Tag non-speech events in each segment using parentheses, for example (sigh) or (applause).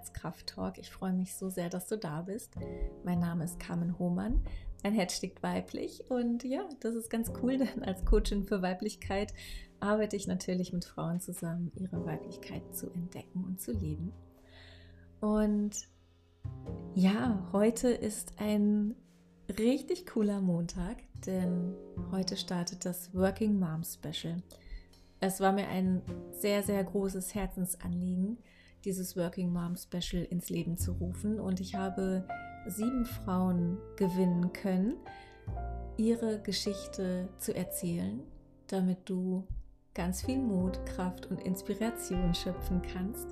Frauenherzkraft-Talk. Ich freue mich so sehr, dass du da bist. Mein Name ist Carmen Hohmann. Mein Herz steckt weiblich und ja, das ist ganz cool, (laughs) denn als Coachin für Weiblichkeit arbeite ich natürlich mit Frauen zusammen, ihre Weiblichkeit zu entdecken und zu leben. Und ja, heute ist ein richtig cooler Montag, denn heute startet das Working Mom Special. Es war mir ein sehr, sehr großes Herzensanliegen, dieses Working Mom Special ins Leben zu rufen. Und ich habe sieben Frauen gewinnen können, ihre Geschichte zu erzählen, damit du ganz viel Mut, Kraft und Inspiration schöpfen kannst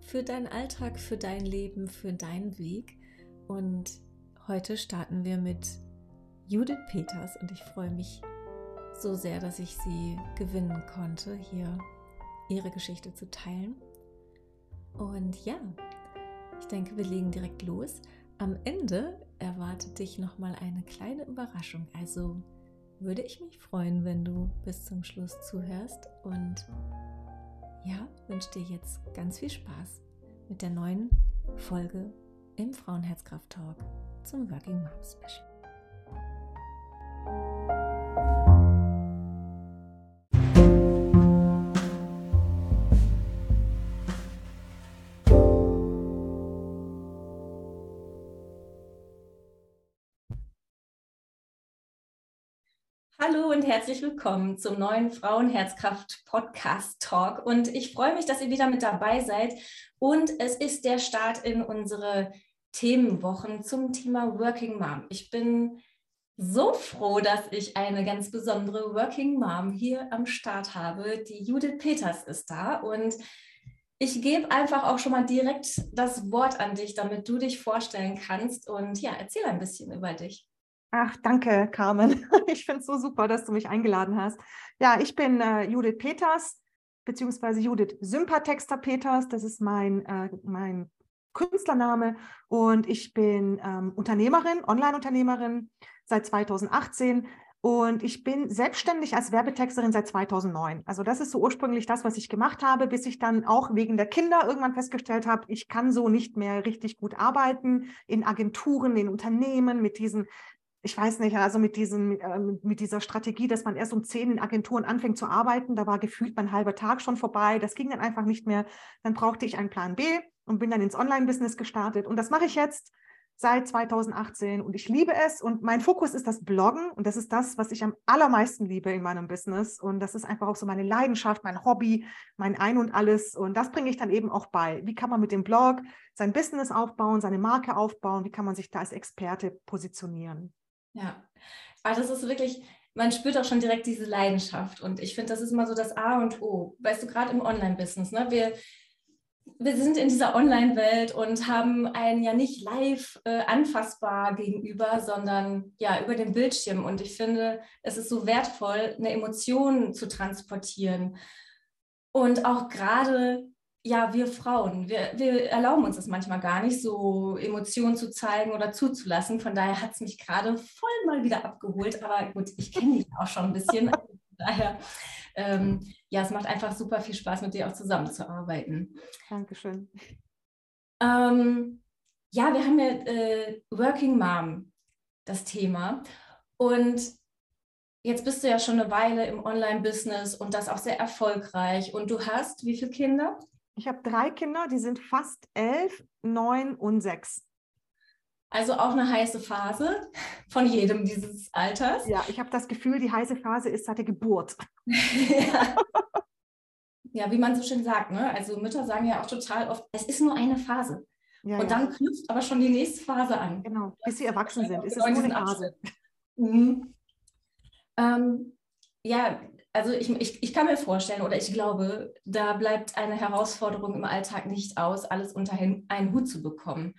für deinen Alltag, für dein Leben, für deinen Weg. Und heute starten wir mit Judith Peters und ich freue mich so sehr, dass ich sie gewinnen konnte, hier ihre Geschichte zu teilen. Und ja, ich denke, wir legen direkt los. Am Ende erwartet dich nochmal eine kleine Überraschung. Also würde ich mich freuen, wenn du bis zum Schluss zuhörst. Und ja, wünsche dir jetzt ganz viel Spaß mit der neuen Folge im Frauenherzkraft Talk zum Working Mom Special. Hallo und herzlich willkommen zum neuen Frauenherzkraft Podcast Talk. Und ich freue mich, dass ihr wieder mit dabei seid. Und es ist der Start in unsere Themenwochen zum Thema Working Mom. Ich bin so froh, dass ich eine ganz besondere Working Mom hier am Start habe. Die Judith Peters ist da und ich gebe einfach auch schon mal direkt das Wort an dich, damit du dich vorstellen kannst und ja, erzähl ein bisschen über dich. Ach, danke, Carmen. (laughs) Ich finde es so super, dass du mich eingeladen hast. Ja, ich bin äh, Judith Peters, beziehungsweise Judith Sympathexter Peters. Das ist mein, äh, mein Künstlername. Und ich bin ähm, Unternehmerin, Online-Unternehmerin seit 2018. Und ich bin selbstständig als Werbetexterin seit 2009. Also das ist so ursprünglich das, was ich gemacht habe, bis ich dann auch wegen der Kinder irgendwann festgestellt habe, ich kann so nicht mehr richtig gut arbeiten in Agenturen, in Unternehmen mit diesen ich weiß nicht, also mit, diesem, äh, mit dieser Strategie, dass man erst um zehn in Agenturen anfängt zu arbeiten, da war gefühlt mein halber Tag schon vorbei. Das ging dann einfach nicht mehr. Dann brauchte ich einen Plan B und bin dann ins Online-Business gestartet. Und das mache ich jetzt seit 2018 und ich liebe es. Und mein Fokus ist das Bloggen und das ist das, was ich am allermeisten liebe in meinem Business. Und das ist einfach auch so meine Leidenschaft, mein Hobby, mein Ein und alles. Und das bringe ich dann eben auch bei. Wie kann man mit dem Blog sein Business aufbauen, seine Marke aufbauen? Wie kann man sich da als Experte positionieren? Ja, aber das ist wirklich, man spürt auch schon direkt diese Leidenschaft. Und ich finde, das ist immer so das A und O. Weißt du, gerade im Online-Business, ne? Wir, wir sind in dieser Online-Welt und haben einen ja nicht live äh, anfassbar gegenüber, sondern ja über den Bildschirm. Und ich finde, es ist so wertvoll, eine Emotion zu transportieren. Und auch gerade ja, wir Frauen, wir, wir erlauben uns das manchmal gar nicht, so Emotionen zu zeigen oder zuzulassen. Von daher hat es mich gerade voll mal wieder abgeholt. Aber gut, ich kenne dich auch schon ein bisschen. (laughs) Von daher, ähm, ja, es macht einfach super viel Spaß, mit dir auch zusammenzuarbeiten. Dankeschön. Ähm, ja, wir haben ja äh, Working Mom, das Thema. Und jetzt bist du ja schon eine Weile im Online-Business und das auch sehr erfolgreich. Und du hast wie viele Kinder? Ich habe drei Kinder, die sind fast elf, neun und sechs. Also auch eine heiße Phase von jedem dieses Alters. Ja, ich habe das Gefühl, die heiße Phase ist seit der Geburt. ja. (laughs) ja, wie man so schön sagt, ne? Also Mütter sagen ja auch total oft, es ist nur eine Phase. Ja, und ja. dann knüpft aber schon die nächste Phase an. Genau, bis sie erwachsen sind, ist es nur eine Phase. Mhm. Ähm, ja, also ich, ich, ich kann mir vorstellen oder ich glaube, da bleibt eine Herausforderung im Alltag nicht aus, alles unter einen Hut zu bekommen.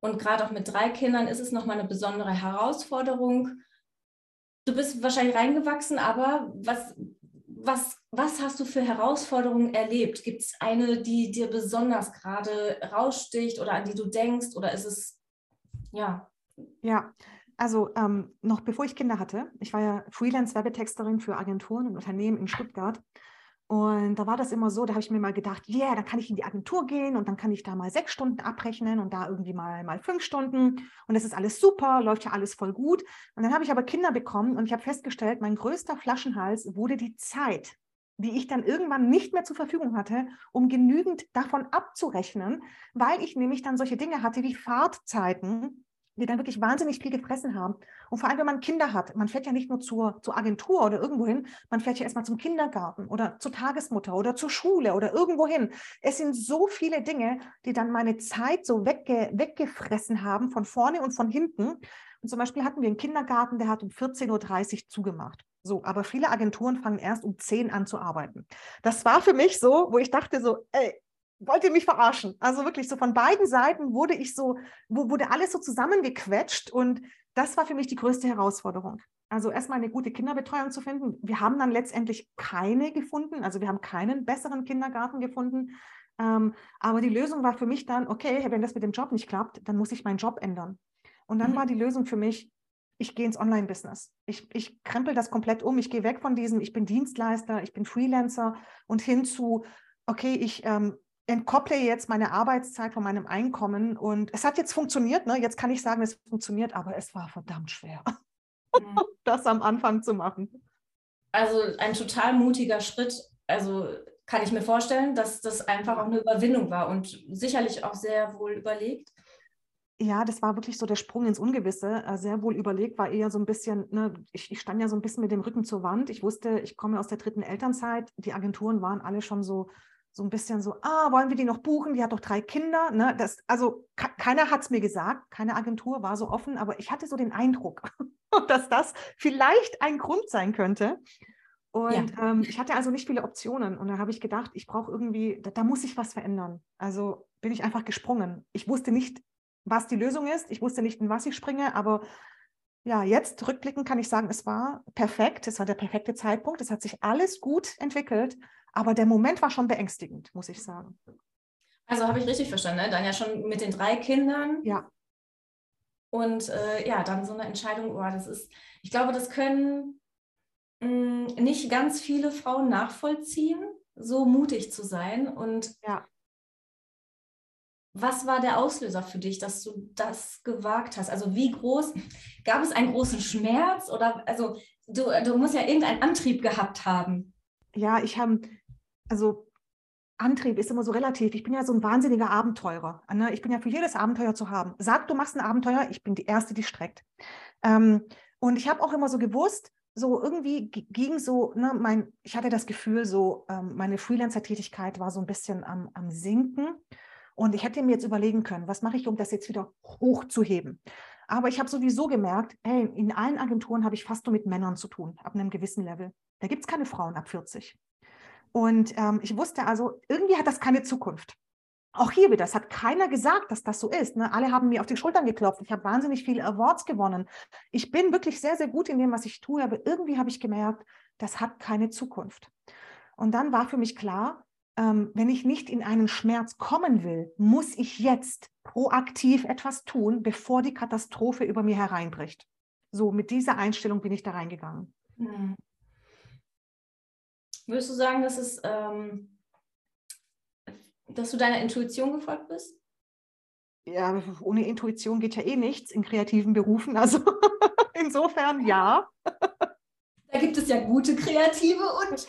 Und gerade auch mit drei Kindern ist es nochmal eine besondere Herausforderung. Du bist wahrscheinlich reingewachsen, aber was, was, was hast du für Herausforderungen erlebt? Gibt es eine, die dir besonders gerade raussticht oder an die du denkst? Oder ist es, ja. Ja, also ähm, noch bevor ich Kinder hatte, ich war ja Freelance-Werbetexterin für Agenturen und Unternehmen in Stuttgart. Und da war das immer so, da habe ich mir mal gedacht, ja, yeah, dann kann ich in die Agentur gehen und dann kann ich da mal sechs Stunden abrechnen und da irgendwie mal, mal fünf Stunden. Und das ist alles super, läuft ja alles voll gut. Und dann habe ich aber Kinder bekommen und ich habe festgestellt, mein größter Flaschenhals wurde die Zeit, die ich dann irgendwann nicht mehr zur Verfügung hatte, um genügend davon abzurechnen, weil ich nämlich dann solche Dinge hatte wie Fahrtzeiten, die dann wirklich wahnsinnig viel gefressen haben. Und vor allem, wenn man Kinder hat, man fährt ja nicht nur zur, zur Agentur oder irgendwo hin, man fährt ja erstmal zum Kindergarten oder zur Tagesmutter oder zur Schule oder irgendwo hin. Es sind so viele Dinge, die dann meine Zeit so wegge, weggefressen haben, von vorne und von hinten. Und zum Beispiel hatten wir einen Kindergarten, der hat um 14.30 Uhr zugemacht. So, aber viele Agenturen fangen erst um 10 an zu arbeiten. Das war für mich so, wo ich dachte so, ey, wollt ihr mich verarschen? Also wirklich so von beiden Seiten wurde ich so, wurde alles so zusammengequetscht und das war für mich die größte Herausforderung. Also erstmal eine gute Kinderbetreuung zu finden. Wir haben dann letztendlich keine gefunden, also wir haben keinen besseren Kindergarten gefunden. Ähm, aber die Lösung war für mich dann, okay, wenn das mit dem Job nicht klappt, dann muss ich meinen Job ändern. Und dann mhm. war die Lösung für mich, ich gehe ins Online-Business. Ich, ich krempel das komplett um. Ich gehe weg von diesem, ich bin Dienstleister, ich bin Freelancer und hin zu, okay, ich ähm, entkopple jetzt meine Arbeitszeit von meinem Einkommen und es hat jetzt funktioniert, ne? jetzt kann ich sagen, es funktioniert, aber es war verdammt schwer, (laughs) mhm. das am Anfang zu machen. Also ein total mutiger Schritt, also kann ich mir vorstellen, dass das einfach auch eine Überwindung war und sicherlich auch sehr wohl überlegt. Ja, das war wirklich so der Sprung ins Ungewisse. Äh, sehr wohl überlegt, war eher so ein bisschen, ne, ich, ich, stand ja so ein bisschen mit dem Rücken zur Wand. Ich wusste, ich komme aus der dritten Elternzeit. Die Agenturen waren alle schon so so ein bisschen so, ah, wollen wir die noch buchen? Die hat doch drei Kinder. Ne? Das, also keiner hat es mir gesagt, keine Agentur war so offen, aber ich hatte so den Eindruck, (laughs) dass das vielleicht ein Grund sein könnte. Und ja. ähm, ich hatte also nicht viele Optionen. Und da habe ich gedacht, ich brauche irgendwie, da, da, muss ich was verändern. Also bin ich einfach gesprungen. Ich wusste nicht, was die Lösung ist. Ich wusste nicht, in was ich springe, aber ja, jetzt rückblickend kann ich sagen, es war perfekt. Es war der perfekte Zeitpunkt. Es hat sich alles gut entwickelt. Aber der Moment war schon beängstigend, muss ich sagen. Also habe ich richtig verstanden, ne? dann ja schon mit den drei Kindern. Ja. Und äh, ja, dann so eine Entscheidung, oh, das ist, ich glaube, das können mh, mm, nicht ganz viele Frauen nachvollziehen, so mutig zu sein. Und ja. was war der Auslöser für dich, dass du das gewagt hast? Also wie groß, gab es einen großen Schmerz oder also du, du musst ja irgendeinen Antrieb gehabt haben. Ja, ich habe, also Antrieb ist immer so relativ. Ich bin ja so ein wahnsinniger Abenteurer. Ne? Ich bin ja für jedes Abenteuer zu haben. Sag, du machst ein Abenteuer, ich bin die Erste, die streckt. Ähm, und ich habe auch immer so gewusst, so irgendwie ging so, ne, mein, ich hatte das Gefühl, so ähm, meine Freelancer-Tätigkeit war so ein bisschen am, am Sinken. Und ich hätte mir jetzt überlegen können, was mache ich, um das jetzt wieder hochzuheben. Aber ich habe sowieso gemerkt, hey, in allen Agenturen habe ich fast nur mit Männern zu tun, ab einem gewissen Level. Da gibt es keine Frauen ab 40. Und ähm, ich wusste also, irgendwie hat das keine Zukunft. Auch hier wieder, das hat keiner gesagt, dass das so ist. Ne? Alle haben mir auf die Schultern geklopft. Ich habe wahnsinnig viele Awards gewonnen. Ich bin wirklich sehr, sehr gut in dem, was ich tue, aber irgendwie habe ich gemerkt, das hat keine Zukunft. Und dann war für mich klar, ähm, wenn ich nicht in einen Schmerz kommen will, muss ich jetzt proaktiv etwas tun, bevor die Katastrophe über mir hereinbricht. So, mit dieser Einstellung bin ich da reingegangen. Mhm. Würdest du sagen, dass, es, ähm, dass du deiner Intuition gefolgt bist? Ja, ohne Intuition geht ja eh nichts in kreativen Berufen. Also (laughs) insofern ja. Da gibt es ja gute Kreative und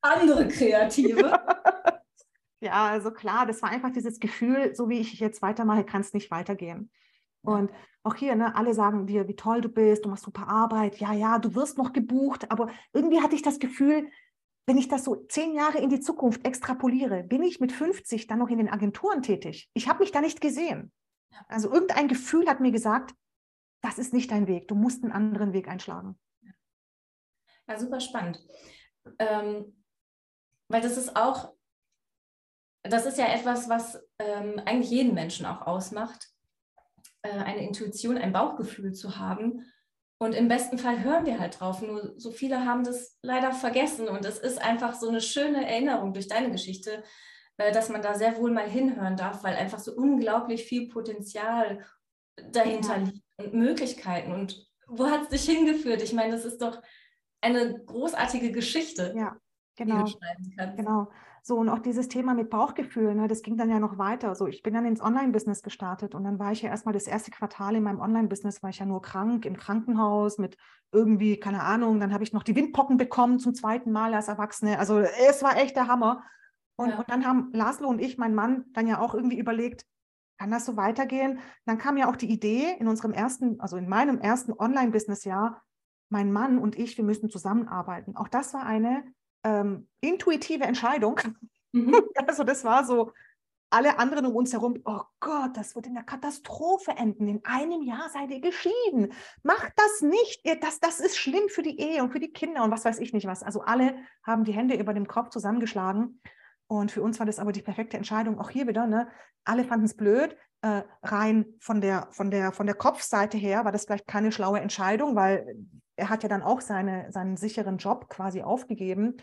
andere Kreative. (laughs) ja, also klar, das war einfach dieses Gefühl, so wie ich jetzt weitermache, kann es nicht weitergehen. Und auch hier, ne, alle sagen dir, wie toll du bist, du machst super Arbeit, ja, ja, du wirst noch gebucht, aber irgendwie hatte ich das Gefühl, wenn ich das so zehn Jahre in die Zukunft extrapoliere, bin ich mit 50 dann noch in den Agenturen tätig. Ich habe mich da nicht gesehen. Also irgendein Gefühl hat mir gesagt, das ist nicht dein Weg, du musst einen anderen Weg einschlagen. Ja, super spannend. Ähm, weil das ist auch, das ist ja etwas, was ähm, eigentlich jeden Menschen auch ausmacht, äh, eine Intuition, ein Bauchgefühl zu haben und im besten Fall hören wir halt drauf. Nur so viele haben das leider vergessen. Und es ist einfach so eine schöne Erinnerung durch deine Geschichte, äh, dass man da sehr wohl mal hinhören darf, weil einfach so unglaublich viel Potenzial dahinter ja. liegt und Möglichkeiten. Und wo hat es dich hingeführt? Ich meine, das ist doch eine großartige Geschichte. Ja, genau, schreiben kannst. Genau. So, und auch dieses Thema mit Bauchgefühl, ne, das ging dann ja noch weiter. So, ich bin dann ins Online-Business gestartet und dann war ich ja erstmal das erste Quartal in meinem Online-Business, war ich ja nur krank im Krankenhaus mit irgendwie, keine Ahnung, dann habe ich noch die Windpocken bekommen zum zweiten Mal als Erwachsene. Also es war echt der Hammer. Und, ja. und dann haben Laszlo und ich, mein Mann, dann ja auch irgendwie überlegt, kann das so weitergehen? Dann kam ja auch die Idee in unserem ersten, also in meinem ersten Online-Business-Jahr, mein Mann und ich, wir müssen zusammenarbeiten. Auch das war eine ähm, intuitive Entscheidung. Mhm. (laughs) Also das war so, alle anderen um uns herum, oh Gott, das wird in der Katastrophe enden. In einem Jahr seid ihr geschieden. Macht das nicht. Das, das ist schlimm für die Ehe und für die Kinder und was weiß ich nicht was. Also alle haben die Hände über dem Kopf zusammengeschlagen. Und für uns war das aber die perfekte Entscheidung. Auch hier wieder, ne? alle fanden es blöd. Äh, rein von der, von, der, von der Kopfseite her war das vielleicht keine schlaue Entscheidung, weil er hat ja dann auch seine, seinen sicheren Job quasi aufgegeben.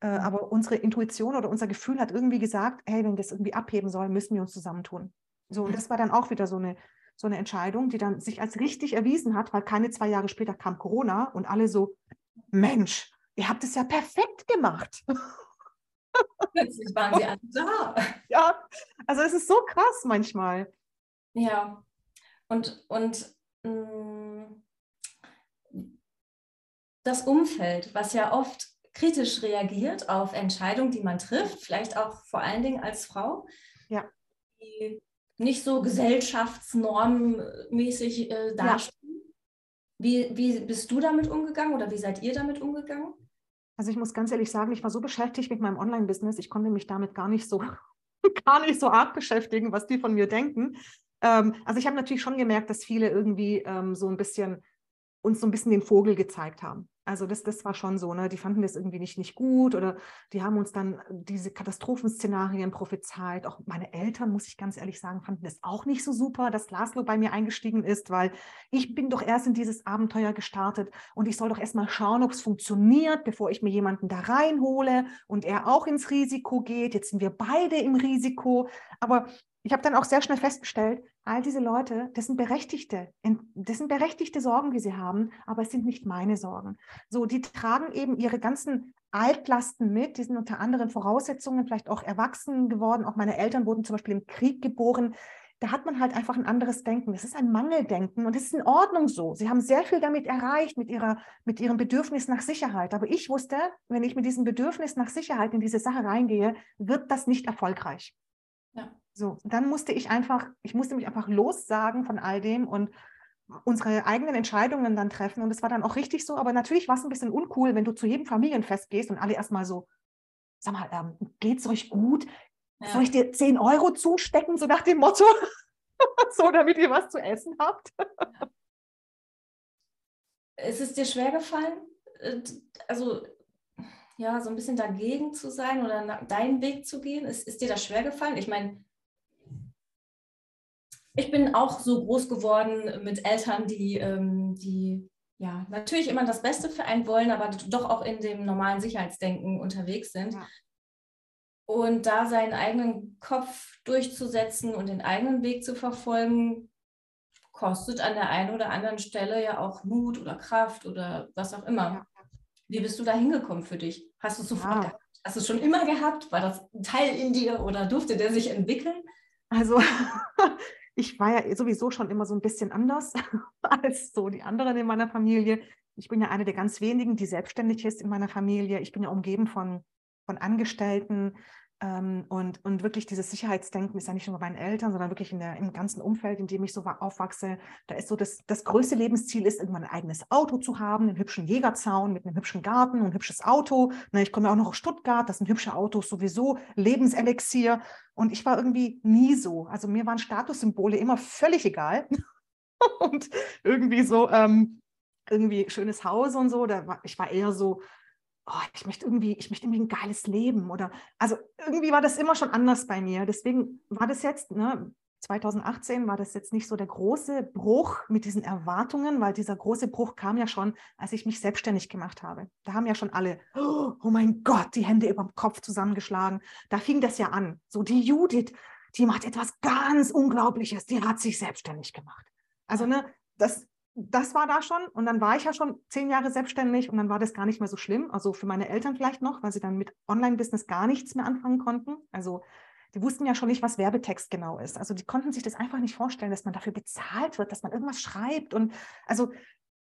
Äh, mhm. aber unsere Intuition oder unser Gefühl hat irgendwie gesagt, hey, wenn wir das irgendwie abheben sollen, müssen wir uns zusammentun. So, und mhm. das war dann auch wieder so eine, so eine Entscheidung, die dann sich als richtig erwiesen hat, weil keine zwei Jahre später kam Corona und alle so, Mensch, ihr habt es ja perfekt gemacht. (laughs) Plötzlich waren sie alle da. Ja, also es ist so krass manchmal. Ja, und, und mh, mm, das Umfeld, was ja oft kritisch reagiert auf Entscheidungen, die man trifft, vielleicht auch vor allen Dingen als Frau, ja. die nicht so gesellschaftsnormmäßig äh, dastehen. Ja. Wie, wie bist du damit umgegangen oder wie seid ihr damit umgegangen? Also ich muss ganz ehrlich sagen, ich war so beschäftigt mit meinem Online-Business, ich konnte mich damit gar nicht so, (laughs) gar nicht so arg beschäftigen, was die von mir denken. Ähm, also ich habe natürlich schon gemerkt, dass viele irgendwie ähm, so ein bisschen uns so ein bisschen den Vogel gezeigt haben. Also das, das war schon so, ne? Die fanden das irgendwie nicht, nicht gut oder die haben uns dann diese Katastrophenszenarien prophezeit. Auch meine Eltern, muss ich ganz ehrlich sagen, fanden das auch nicht so super, dass Laszlo bei mir eingestiegen ist, weil ich bin doch erst in dieses Abenteuer gestartet und ich soll doch erst mal schauen, ob es funktioniert, bevor ich mir jemanden da reinhole und er auch ins Risiko geht. Jetzt sind wir beide im Risiko. Aber ich habe dann auch sehr schnell festgestellt, all diese Leute, das sind berechtigte, das sind berechtigte Sorgen, die sie haben, aber es sind nicht meine Sorgen. So, die tragen eben ihre ganzen Altlasten mit, die sind unter anderen Voraussetzungen vielleicht auch erwachsen geworden. Auch meine Eltern wurden zum Beispiel im Krieg geboren. Da hat man halt einfach ein anderes Denken. Das ist ein Mangeldenken und es ist in Ordnung so. Sie haben sehr viel damit erreicht, mit, ihrer, mit ihrem Bedürfnis nach Sicherheit. Aber ich wusste, wenn ich mit diesem Bedürfnis nach Sicherheit in diese Sache reingehe, wird das nicht erfolgreich. So, dann musste ich einfach, ich musste mich einfach lossagen von all dem und unsere eigenen Entscheidungen dann treffen. Und es war dann auch richtig so, aber natürlich war es ein bisschen uncool, wenn du zu jedem Familienfest gehst und alle erstmal so, sag mal, ähm, geht's euch gut? Ja. Soll ich dir 10 Euro zustecken, so nach dem Motto? (laughs) so, damit ihr was zu essen habt. (laughs) Ist es dir schwer gefallen, äh, also ja, so ein bisschen dagegen zu sein oder deinen Weg zu gehen? Ist, ist dir das schwer gefallen? Ich meine, ich bin auch so groß geworden mit Eltern, die, ähm, die ja natürlich immer das Beste für einen wollen, aber doch auch in dem normalen Sicherheitsdenken unterwegs sind. Ja. Und da seinen eigenen Kopf durchzusetzen und den eigenen Weg zu verfolgen, kostet an der einen oder anderen Stelle ja auch Mut oder Kraft oder was auch immer. Ja. Wie bist du da hingekommen für dich? Hast du es sofort ja. gehabt? Hast du es schon immer gehabt? War das ein Teil in dir oder durfte der sich entwickeln? Also (laughs) ich war ja sowieso schon immer so ein bisschen anders (laughs) als so die anderen in meiner Familie. Ich bin ja eine der ganz wenigen, die selbstständig ist in meiner Familie. Ich bin ja umgeben von, von Angestellten. Ähm, und, und wirklich dieses Sicherheitsdenken ist ja nicht nur bei meinen Eltern, sondern wirklich in der, im ganzen Umfeld, in dem ich so aufwachse. Da ist so, das, das größte Lebensziel ist, irgendwann ein eigenes Auto zu haben, einen hübschen Jägerzaun mit einem hübschen Garten und ein hübsches Auto. Na, ich komme ja auch noch aus Stuttgart, das sind hübsche Autos sowieso, Lebenselixier. Und ich war irgendwie nie so. Also mir waren Statussymbole immer völlig egal. (laughs) und irgendwie so, ähm, irgendwie schönes Haus und so. Da war, ich war eher so, oh, ich möchte irgendwie, ich möchte irgendwie ein geiles Leben oder also irgendwie war das immer schon anders bei mir. Deswegen war das jetzt, ne, 2018 war das jetzt nicht so der große Bruch mit diesen Erwartungen, weil dieser große Bruch kam ja schon, als ich mich selbstständig gemacht habe. Da haben ja schon alle, oh mein Gott, die Hände über dem Kopf zusammengeschlagen. Da fing das ja an. So die Judith, die macht etwas ganz Unglaubliches, die hat sich selbstständig gemacht. Also ne, das, das war da schon. Und dann war ich ja schon zehn Jahre selbstständig und dann war das gar nicht mehr so schlimm. Also für meine Eltern vielleicht noch, weil sie dann mit Online-Business gar nichts mehr anfangen konnten. Also die wussten ja schon nicht, was Werbetext genau ist. Also die konnten sich das einfach nicht vorstellen, dass man dafür bezahlt wird, dass man irgendwas schreibt. Und also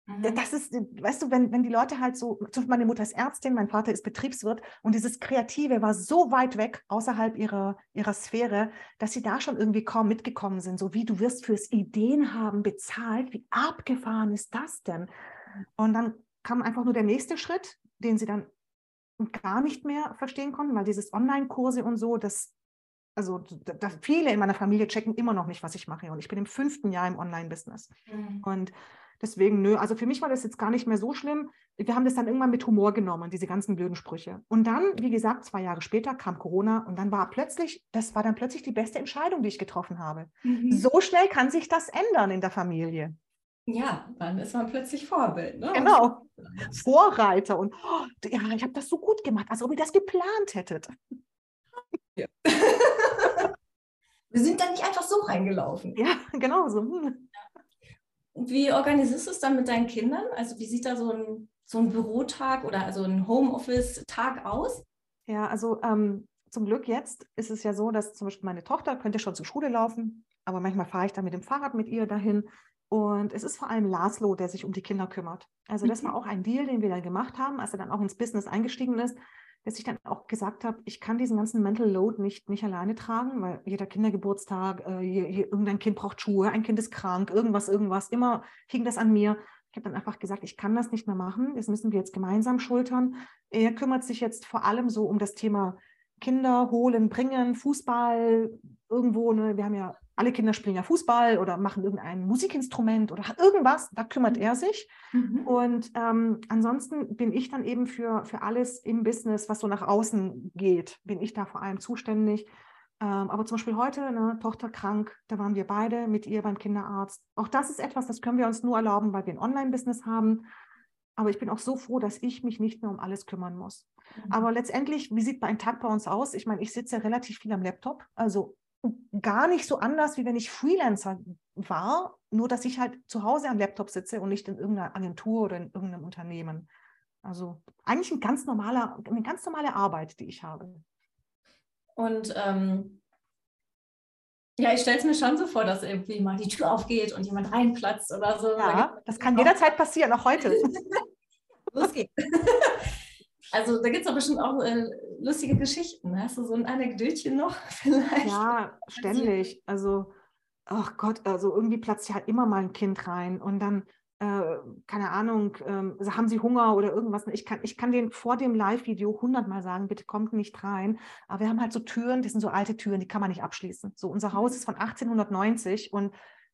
Mhm. Das ist, weißt du, wenn, wenn die Leute halt so, zum Beispiel meine Mutter ist Ärztin, mein Vater ist Betriebswirt und dieses Kreative war so weit weg außerhalb ihrer, ihrer Sphäre, dass sie da schon irgendwie kaum mitgekommen sind. So wie du wirst fürs Ideen haben bezahlt, wie abgefahren ist das denn? Und dann kam einfach nur der nächste Schritt, den sie dann gar nicht mehr verstehen konnten, weil dieses Online-Kurse und so, das, also da, viele in meiner Familie checken immer noch nicht, was ich mache. Und ich bin im fünften Jahr im Online-Business. Mhm. Und Deswegen, nö, also für mich war das jetzt gar nicht mehr so schlimm. Wir haben das dann irgendwann mit Humor genommen, diese ganzen blöden Sprüche. Und dann, wie gesagt, zwei Jahre später kam Corona und dann war plötzlich, das war dann plötzlich die beste Entscheidung, die ich getroffen habe. Mhm. So schnell kann sich das ändern in der Familie. Ja, dann ist man plötzlich Vorbild. Ne? Genau, Vorreiter. Und oh, ja, ich habe das so gut gemacht, als ob ihr das geplant hättet. Ja. (laughs) Wir sind da nicht einfach so reingelaufen. Ja, genau so. Hm. Wie organisierst du es dann mit deinen Kindern? Also wie sieht da so ein, so ein Bürotag oder also ein Homeoffice-Tag aus? Ja, also ähm, zum Glück jetzt ist es ja so, dass zum Beispiel meine Tochter könnte schon zur Schule laufen, aber manchmal fahre ich dann mit dem Fahrrad mit ihr dahin. Und es ist vor allem Laszlo, der sich um die Kinder kümmert. Also das war mhm. auch ein Deal, den wir dann gemacht haben, als er dann auch ins Business eingestiegen ist, dass ich dann auch gesagt habe, ich kann diesen ganzen Mental Load nicht, nicht alleine tragen, weil jeder Kindergeburtstag, äh, hier, hier, irgendein Kind braucht Schuhe, ein Kind ist krank, irgendwas, irgendwas, immer hing das an mir. Ich habe dann einfach gesagt, ich kann das nicht mehr machen, das müssen wir jetzt gemeinsam schultern. Er kümmert sich jetzt vor allem so um das Thema Kinder holen, bringen, Fußball, irgendwo, ne, wir haben ja alle Kinder spielen ja Fußball oder machen irgendein Musikinstrument oder irgendwas, da kümmert er sich. Mhm. Und ähm, ansonsten bin ich dann eben für, für alles im Business, was so nach außen geht, bin ich da vor allem zuständig. Ähm, aber zum Beispiel heute, ne, Tochter krank, da waren wir beide mit ihr beim Kinderarzt. Auch das ist etwas, das können wir uns nur erlauben, weil wir ein Online-Business haben. Aber ich bin auch so froh, dass ich mich nicht mehr um alles kümmern muss. Mhm. Aber letztendlich, wie sieht ein Tag bei uns aus? Ich meine, ich sitze relativ viel am Laptop. Also gar nicht so anders, wie wenn ich Freelancer war, nur dass ich halt zu Hause am Laptop sitze und nicht in irgendeiner Agentur oder in irgendeinem Unternehmen. Also eigentlich ein ganz normaler, eine ganz normale Arbeit, die ich habe. Und ähm, ja, ich stelle es mir schon so vor, dass irgendwie mal die Tür aufgeht und jemand reinplatzt oder so. Ja, das kann jederzeit passieren, auch heute. (laughs) Los geht's. (laughs) Also da gibt es doch bestimmt auch äh, lustige Geschichten. Hast du so ein Anekdötchen noch (laughs) vielleicht? Ja, ständig. Also, ach Gott, also irgendwie platzt ja halt immer mal ein Kind rein und dann, äh, keine Ahnung, äh, haben sie Hunger oder irgendwas. Ich kann, ich kann den vor dem Live-Video hundertmal sagen, bitte kommt nicht rein. Aber wir haben halt so Türen, das sind so alte Türen, die kann man nicht abschließen. So, unser Haus mhm. ist von 1890 und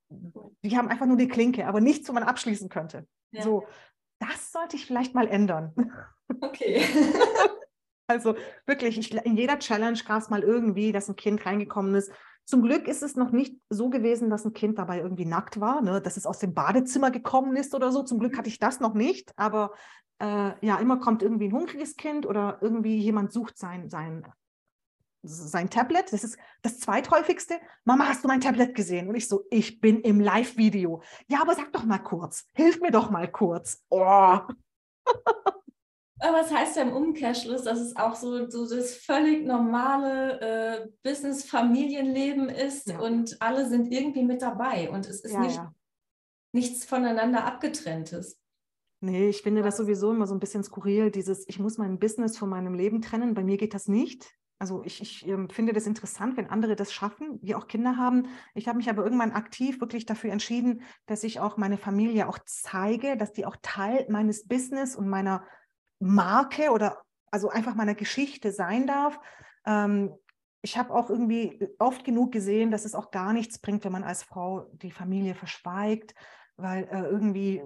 die haben einfach nur die Klinke, aber nichts, wo man abschließen könnte. Ja. So, das sollte ich vielleicht mal ändern. (laughs) Okay. also wirklich, ich, in jeder Challenge gab es mal irgendwie, dass ein Kind reingekommen ist. Zum Glück ist es noch nicht so gewesen, dass ein Kind dabei irgendwie nackt war, ne? dass es aus dem Badezimmer gekommen ist oder so. Zum Glück hatte ich das noch nicht, aber äh, ja, immer kommt irgendwie ein hungriges Kind oder irgendwie jemand sucht sein, sein sein Tablet. Das ist das zweithäufigste. Mama, hast du mein Tablet gesehen? Und ich so, ich bin im Live-Video. Ja, aber sag doch mal kurz. Hilf mir doch mal kurz. Oh. Aber es heißt ja im Umkehrschluss, dass es auch so, so das völlig normale äh, Business-Familienleben ist ja. und alle sind irgendwie mit dabei und es ist ja, nicht, ja. nichts voneinander abgetrenntes. Nee, ich finde das sowieso immer so ein bisschen skurril, dieses, ich muss mein Business von meinem Leben trennen. Bei mir geht das nicht. Also ich, ich äh, finde das interessant, wenn andere das schaffen, die auch Kinder haben. Ich habe mich aber irgendwann aktiv wirklich dafür entschieden, dass ich auch meine Familie auch zeige, dass die auch Teil meines Business und meiner Marke oder also einfach meiner Geschichte sein darf. Ähm, ich habe auch irgendwie oft genug gesehen, dass es auch gar nichts bringt, wenn man als Frau die Familie verschweigt weil äh, irgendwie,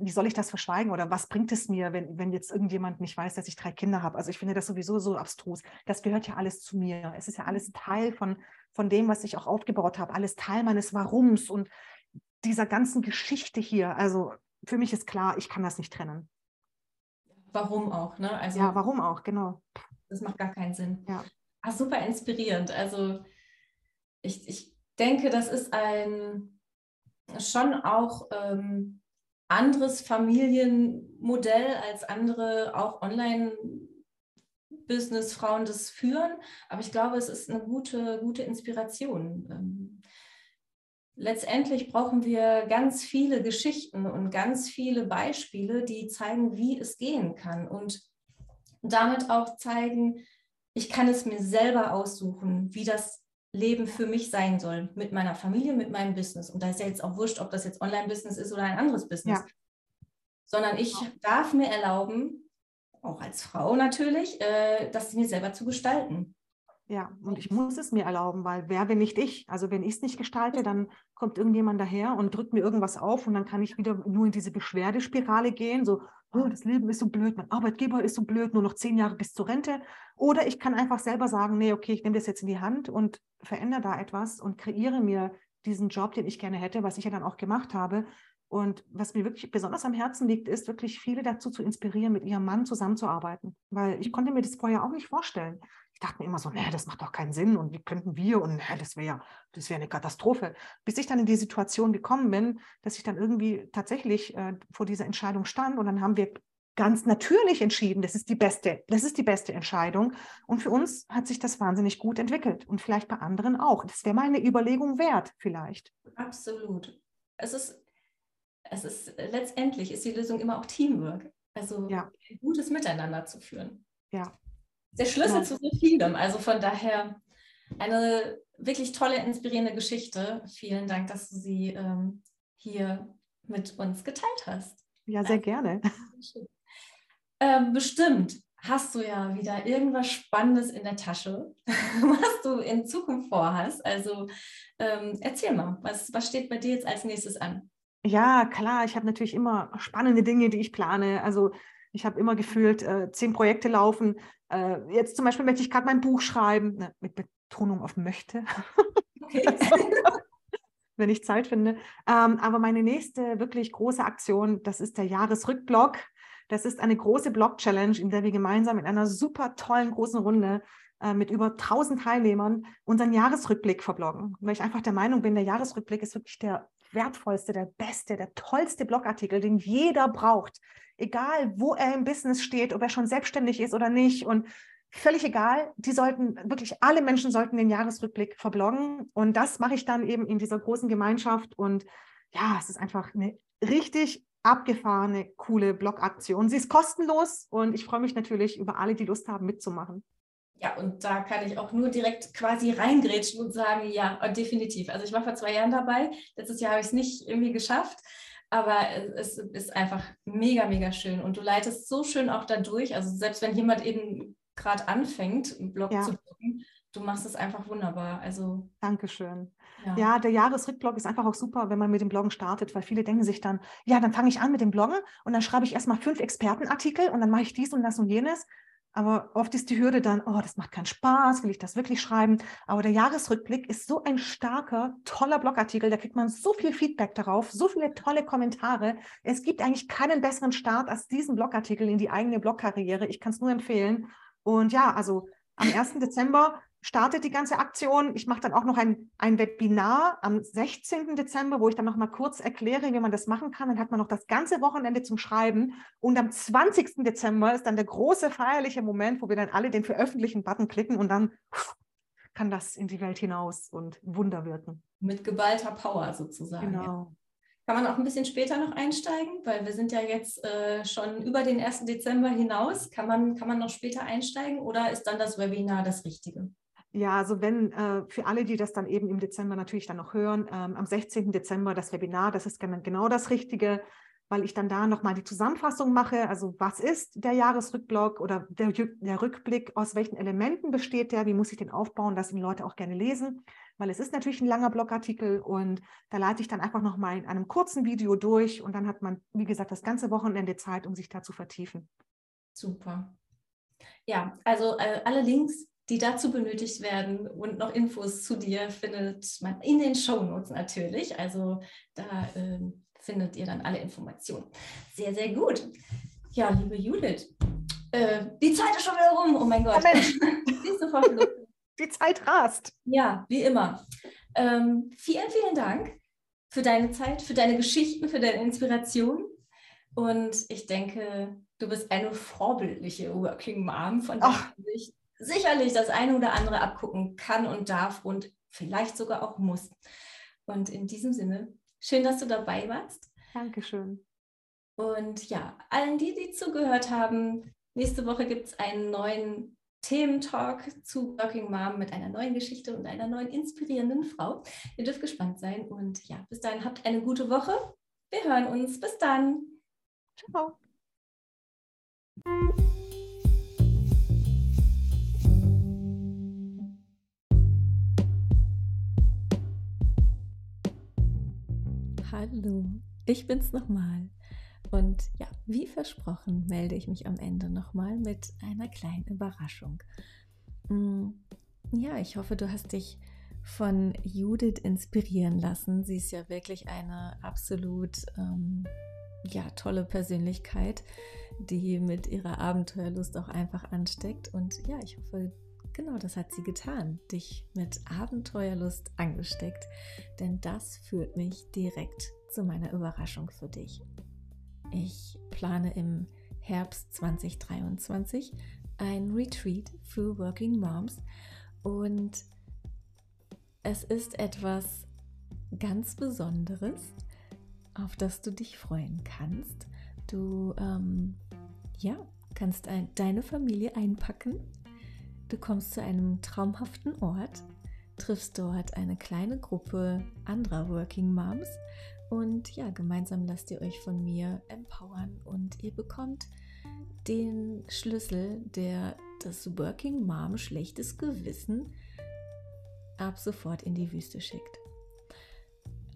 wie soll ich das verschweigen oder was bringt es mir, wenn, wenn jetzt irgendjemand nicht weiß, dass ich drei Kinder habe? Also ich finde das sowieso so abstrus. Das gehört ja alles zu mir. Es ist ja alles Teil von, von dem, was ich auch aufgebaut habe, alles Teil meines Warums und dieser ganzen Geschichte hier. Also für mich ist klar, ich kann das nicht trennen. Warum auch, ne? Also, ja, warum auch, genau. Das macht gar keinen Sinn. Ja. Ach, super inspirierend. Also ich, ich denke, das ist ein schon auch ähm, anderes Familienmodell als andere auch online Businessfrauen das führen. Aber ich glaube, es ist eine gute, gute Inspiration. Ähm, letztendlich brauchen wir ganz viele Geschichten und ganz viele Beispiele, die zeigen, wie es gehen kann und damit auch zeigen, ich kann es mir selber aussuchen, wie das Leben für mich sein soll, mit meiner Familie, mit meinem Business. Und da ist ja jetzt auch wurscht, ob das jetzt Online-Business ist oder ein anderes Business. Ja. Sondern ich darf mir erlauben, auch als Frau natürlich, äh, das mir selber zu gestalten. Ja, und ich muss es mir erlauben, weil wer bin nicht ich? Also wenn ich es nicht gestalte, dann kommt irgendjemand daher und drückt mir irgendwas auf und dann kann ich wieder nur in diese Beschwerdespirale gehen, so, oh, das Leben ist so blöd, mein Arbeitgeber ist so blöd, nur noch zehn Jahre bis zur Rente. Oder ich kann einfach selber sagen, nee, okay, ich nehme das jetzt in die Hand und verändere da etwas und kreiere mir diesen Job, den ich gerne hätte, was ich ja dann auch gemacht habe. Und was mir wirklich besonders am Herzen liegt, ist wirklich viele dazu zu inspirieren, mit ihrem Mann zusammenzuarbeiten. Weil ich konnte mir das vorher auch nicht vorstellen. Ich dachte mir immer so, nee, das macht doch keinen Sinn und wie könnten wir und nee, das wäre das wäre eine Katastrophe. Bis ich dann in die Situation gekommen bin, dass ich dann irgendwie tatsächlich äh, vor dieser Entscheidung stand und dann haben wir ganz natürlich entschieden, das ist die beste, das ist die beste Entscheidung. Und für uns hat sich das wahnsinnig gut entwickelt und vielleicht bei anderen auch. Das wäre mal eine Überlegung wert, vielleicht. Absolut. Es ist, es ist letztendlich ist die Lösung immer auch Teamwork. Also ja. ein gutes Miteinander zu führen. Ja. Der Schlüssel ja. zu so vielem. Also von daher eine wirklich tolle, inspirierende Geschichte. Vielen Dank, dass du sie ähm, hier mit uns geteilt hast. Ja, sehr gerne. (laughs) Ähm, bestimmt hast du ja wieder irgendwas Spannendes in der Tasche, (laughs) was du in Zukunft vorhast. Also ähm, erzähl mal, was, was steht bei dir jetzt als nächstes an? Ja, klar, ich habe natürlich immer spannende Dinge, die ich plane. Also ich habe immer gefühlt, äh, zehn Projekte laufen. Äh, jetzt zum Beispiel möchte ich gerade mein Buch schreiben, ne, mit Betonung auf möchte. Okay. (laughs) wenn ich Zeit finde. Ähm, aber meine nächste wirklich große Aktion, das ist der Jahresrückblock. Das ist eine große Blog-Challenge, in der wir gemeinsam in einer super tollen großen Runde äh, mit über 1000 Teilnehmern unseren Jahresrückblick verbloggen. Weil ich einfach der Meinung bin, der Jahresrückblick ist wirklich der wertvollste, der beste, der tollste Blogartikel, den jeder braucht. Egal, wo er im Business steht, ob er schon selbstständig ist oder nicht. Und völlig egal. Die sollten, wirklich alle Menschen sollten den Jahresrückblick verbloggen. Und das mache ich dann eben in dieser großen Gemeinschaft. Und ja, es ist einfach eine richtig abgefahrene, coole Blogaktion. Sie ist kostenlos und ich freue mich natürlich über alle, die Lust haben, mitzumachen. Ja, und da kann ich auch nur direkt quasi reingrätschen und sagen, ja, definitiv. Also ich war vor zwei Jahren dabei. Letztes Jahr habe ich es nicht irgendwie geschafft. Aber es ist einfach mega, mega schön. Und du leitest so schön auch dadurch. Also selbst wenn jemand eben gerade anfängt, einen Blog ja. zu bloggen, du machst es einfach wunderbar. Also Dankeschön. Ja. ja, der Jahresrückblog ist einfach auch super, wenn man mit dem Bloggen startet, weil viele denken sich dann, ja, dann fange ich an mit dem Bloggen und dann schreibe ich erstmal fünf Expertenartikel und dann mache ich dies und das und jenes. Aber oft ist die Hürde dann, oh, das macht keinen Spaß, will ich das wirklich schreiben? Aber der Jahresrückblick ist so ein starker, toller Blogartikel, da kriegt man so viel Feedback darauf, so viele tolle Kommentare. Es gibt eigentlich keinen besseren Start als diesen Blogartikel in die eigene Blogkarriere. Ich kann es nur empfehlen. Und ja, also am 1. Dezember startet die ganze Aktion. Ich mache dann auch noch ein, ein Webinar am 16. Dezember, wo ich dann noch mal kurz erkläre, wie man das machen kann. Dann hat man noch das ganze Wochenende zum Schreiben. Und am 20. Dezember ist dann der große feierliche Moment, wo wir dann alle den Veröffentlichen-Button klicken und dann kann das in die Welt hinaus und Wunder wirken. Mit geballter Power sozusagen. Genau. Kann man auch ein bisschen später noch einsteigen, weil wir sind ja jetzt äh, schon über den 1. Dezember hinaus. Kann man, kann man noch später einsteigen oder ist dann das Webinar das Richtige? Ja, also wenn äh, für alle, die das dann eben im Dezember natürlich dann noch hören, ähm, am 16. Dezember das Webinar, das ist genau das Richtige, weil ich dann da nochmal die Zusammenfassung mache. Also was ist der Jahresrückblick oder der, der Rückblick, aus welchen Elementen besteht der, wie muss ich den aufbauen, dass die Leute auch gerne lesen weil es ist natürlich ein langer Blogartikel und da leite ich dann einfach nochmal in einem kurzen Video durch und dann hat man, wie gesagt, das ganze Wochenende Zeit, um sich da zu vertiefen. Super. Ja, also äh, alle Links, die dazu benötigt werden und noch Infos zu dir findet man in den Show Notes natürlich. Also da äh, findet ihr dann alle Informationen. Sehr, sehr gut. Ja, liebe Judith, äh, die Zeit ist schon wieder rum. Oh mein Gott. (laughs) Die Zeit rast. Ja, wie immer. Ähm, vielen, vielen Dank für deine Zeit, für deine Geschichten, für deine Inspiration. Und ich denke, du bist eine vorbildliche Working Mom, von der man sich sicherlich das eine oder andere abgucken kann und darf und vielleicht sogar auch muss. Und in diesem Sinne, schön, dass du dabei warst. Dankeschön. Und ja, allen die, die zugehört haben, nächste Woche gibt es einen neuen Thementalk zu Working Mom mit einer neuen Geschichte und einer neuen inspirierenden Frau. Ihr dürft gespannt sein und ja, bis dahin habt eine gute Woche. Wir hören uns. Bis dann. Ciao. Hallo, ich bin's nochmal. Und ja, wie versprochen, melde ich mich am Ende nochmal mit einer kleinen Überraschung. Mm, ja, ich hoffe, du hast dich von Judith inspirieren lassen. Sie ist ja wirklich eine absolut ähm, ja, tolle Persönlichkeit, die mit ihrer Abenteuerlust auch einfach ansteckt. Und ja, ich hoffe, genau das hat sie getan, dich mit Abenteuerlust angesteckt. Denn das führt mich direkt zu meiner Überraschung für dich. Ich plane im Herbst 2023 ein Retreat für Working Moms und es ist etwas ganz Besonderes, auf das du dich freuen kannst. Du ähm, ja, kannst ein, deine Familie einpacken. Du kommst zu einem traumhaften Ort, triffst dort eine kleine Gruppe anderer Working Moms und ja, gemeinsam lasst ihr euch von mir empowern und ihr bekommt den Schlüssel, der das Working Mom schlechtes Gewissen ab sofort in die Wüste schickt.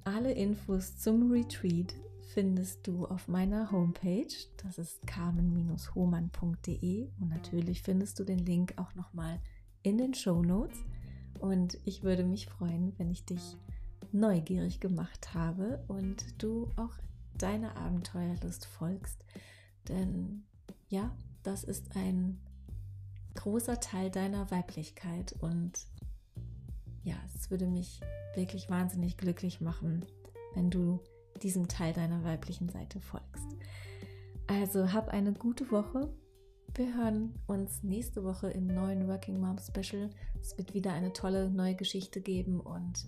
Alle Infos zum Retreat findest du auf meiner Homepage, das ist carmen-hohmann.de und natürlich findest du den Link auch nochmal in den Show Notes. Und ich würde mich freuen, wenn ich dich neugierig gemacht habe und du auch deiner Abenteuerlust folgst. Denn ja, das ist ein großer Teil deiner Weiblichkeit. Und ja, es würde mich wirklich wahnsinnig glücklich machen, wenn du diesem Teil deiner weiblichen Seite folgst. Also hab eine gute Woche. Wir hören uns nächste Woche im neuen Working Mom Special. Es wird wieder eine tolle neue Geschichte geben und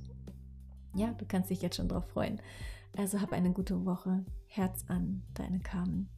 ja, du kannst dich jetzt schon drauf freuen. Also hab eine gute Woche. Herz an, deine Carmen.